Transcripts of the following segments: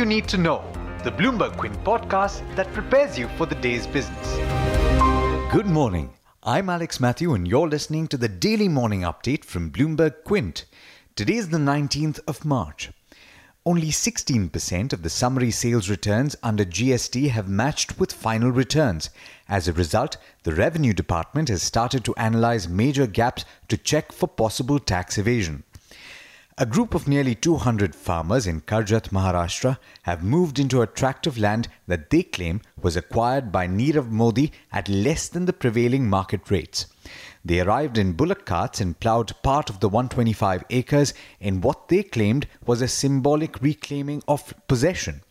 you need to know, the Bloomberg Quint podcast that prepares you for the day's business. Good morning. I'm Alex Matthew, and you're listening to the daily morning update from Bloomberg Quint. Today is the 19th of March. Only 16% of the summary sales returns under GST have matched with final returns. As a result, the Revenue Department has started to analyze major gaps to check for possible tax evasion. A group of nearly 200 farmers in Karjat, Maharashtra have moved into a tract of land that they claim was acquired by Nirav Modi at less than the prevailing market rates. They arrived in bullock carts and ploughed part of the 125 acres in what they claimed was a symbolic reclaiming of possession,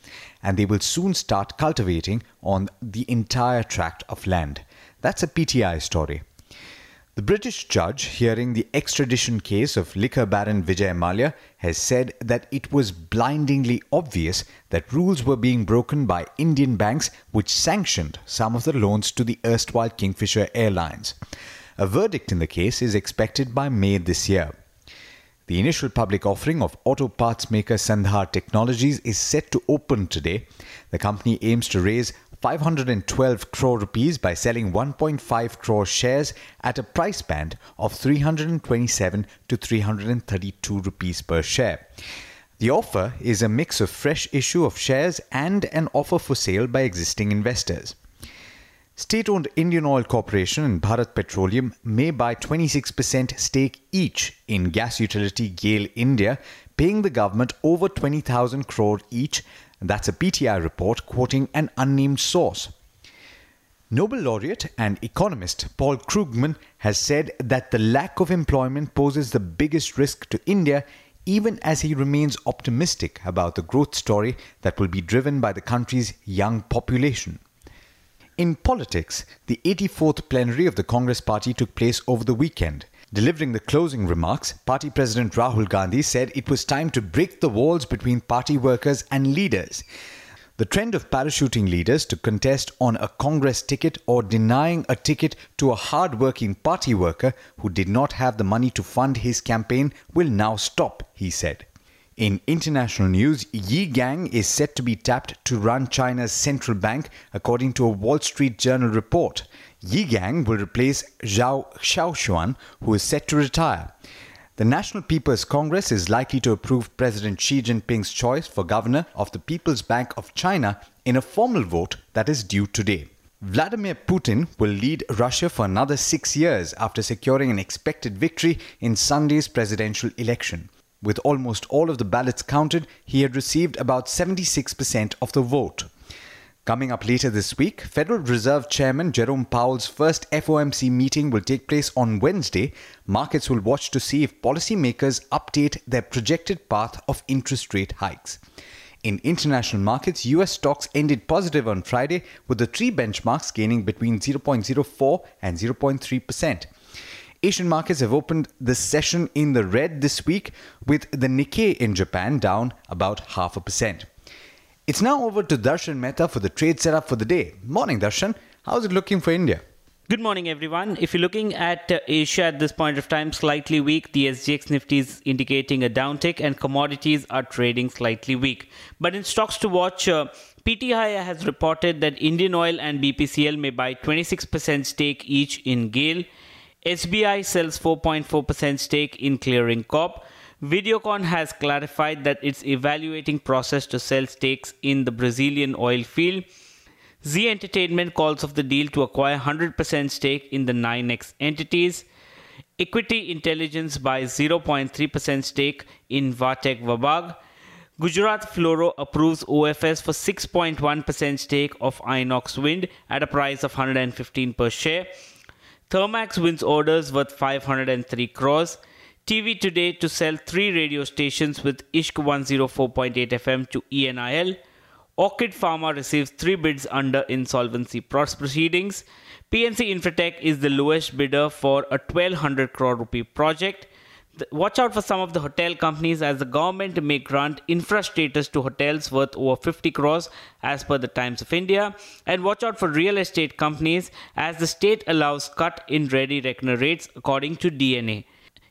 and they will soon start cultivating on the entire tract of land. That's a PTI story. The British judge hearing the extradition case of liquor baron Vijay Mallya has said that it was blindingly obvious that rules were being broken by Indian banks which sanctioned some of the loans to the erstwhile Kingfisher Airlines. A verdict in the case is expected by May this year. The initial public offering of auto parts maker Sandhar Technologies is set to open today. The company aims to raise 512 crore rupees by selling 1.5 crore shares at a price band of 327 to 332 rupees per share. The offer is a mix of fresh issue of shares and an offer for sale by existing investors. State owned Indian Oil Corporation and Bharat Petroleum may buy 26% stake each in gas utility GAIL India, paying the government over 20,000 crore each. That's a PTI report quoting an unnamed source. Nobel laureate and economist Paul Krugman has said that the lack of employment poses the biggest risk to India, even as he remains optimistic about the growth story that will be driven by the country's young population. In politics, the 84th plenary of the Congress party took place over the weekend. Delivering the closing remarks, party president Rahul Gandhi said it was time to break the walls between party workers and leaders. The trend of parachuting leaders to contest on a Congress ticket or denying a ticket to a hard-working party worker who did not have the money to fund his campaign will now stop, he said. In international news, Yi Gang is set to be tapped to run China's central bank, according to a Wall Street Journal report. Yi Gang will replace Zhou Xiaochuan, who is set to retire. The National People's Congress is likely to approve President Xi Jinping's choice for governor of the People's Bank of China in a formal vote that is due today. Vladimir Putin will lead Russia for another six years after securing an expected victory in Sunday's presidential election. With almost all of the ballots counted, he had received about 76% of the vote. Coming up later this week, Federal Reserve Chairman Jerome Powell's first FOMC meeting will take place on Wednesday. Markets will watch to see if policymakers update their projected path of interest rate hikes. In international markets, US stocks ended positive on Friday, with the three benchmarks gaining between 0.04 and 0.3%. Asian markets have opened the session in the red this week, with the Nikkei in Japan down about half a percent. It's now over to Darshan Mehta for the trade setup for the day. Morning, Darshan. How's it looking for India? Good morning, everyone. If you're looking at uh, Asia at this point of time, slightly weak. The SGX Nifty is indicating a downtick, and commodities are trading slightly weak. But in stocks to watch, uh, PTI has reported that Indian Oil and BPCL may buy 26% stake each in GAIL. SBI sells 4.4% stake in Clearing Corp. Videocon has clarified that it's evaluating process to sell stakes in the Brazilian oil field. Zee Entertainment calls off the deal to acquire 100% stake in the 9X entities. Equity Intelligence buys 0.3% stake in VA Tech Wabag. Gujarat Fluoro approves OFS for 6.1% stake of Inox Wind at a price of 115 per share. Thermax wins orders worth 503 crores. TV Today to sell three radio stations with Ishq 104.8 FM to ENIL. Orchid Pharma receives three bids under insolvency proceedings. PNC Infratech is the lowest bidder for a 1200 crore rupee project. Watch out for some of the hotel companies as the government may grant infra status to hotels worth over 50 crores as per the Times of India. And watch out for real estate companies as the state allows cut in ready reckoner rates according to DNA.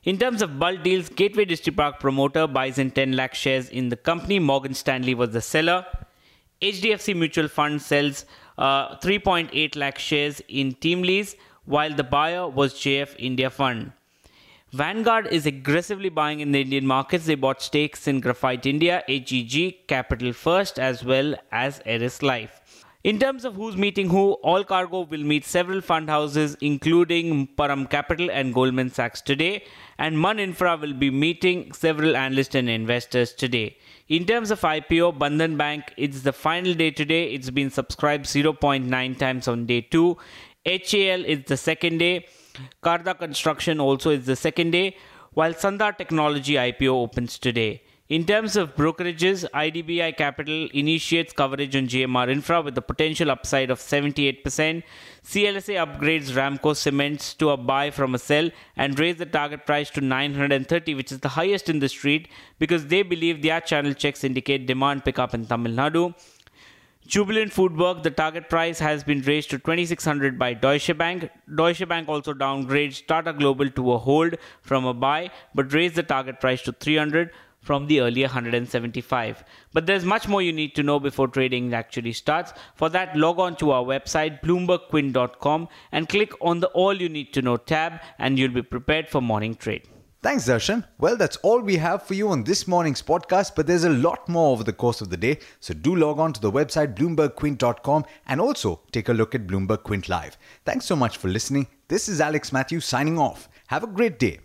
In terms of bulk deals, Gateway Distripark promoter buys in 10 lakh shares in the company. Morgan Stanley was the seller. HDFC Mutual Fund sells uh, 3.8 lakh shares in TeamLease, while the buyer was JF India Fund. Vanguard is aggressively buying in the Indian markets. They bought stakes in Graphite India, HEG, Capital First, as well as Eris Life. In terms of who's meeting who, All Cargo will meet several fund houses, including Param Capital and Goldman Sachs today, and Mun Infra will be meeting several analysts and investors today. In terms of IPO, Bandhan Bank, it's the final day today. It's been subscribed 0.9 times on day two. HAL is the second day. Karda Construction also is the second day, while Sandhar Technology IPO opens today. In terms of brokerages, IDBI Capital initiates coverage on GMR Infra with a potential upside of 78%. CLSA upgrades Ramco Cements to a buy from a sell and raise the target price to 930, which is the highest in the street because they believe their channel checks indicate demand pickup in Tamil Nadu. Jubilant Foodwork, the target price has been raised to 2600 by Deutsche Bank. Deutsche Bank also downgrades Tata Global to a hold from a buy, but raised the target price to 300 from the earlier 175. But there's much more you need to know before trading actually starts. For that, log on to our website, bloombergquint.com, and click on the All You Need to Know tab, and you'll be prepared for morning trade. Thanks, Darshan. Well, that's all we have for you on this morning's podcast, but there's a lot more over the course of the day. So do log on to the website bloombergquint.com and also take a look at Bloomberg Quint Live. Thanks so much for listening. This is Alex Matthews signing off. Have a great day.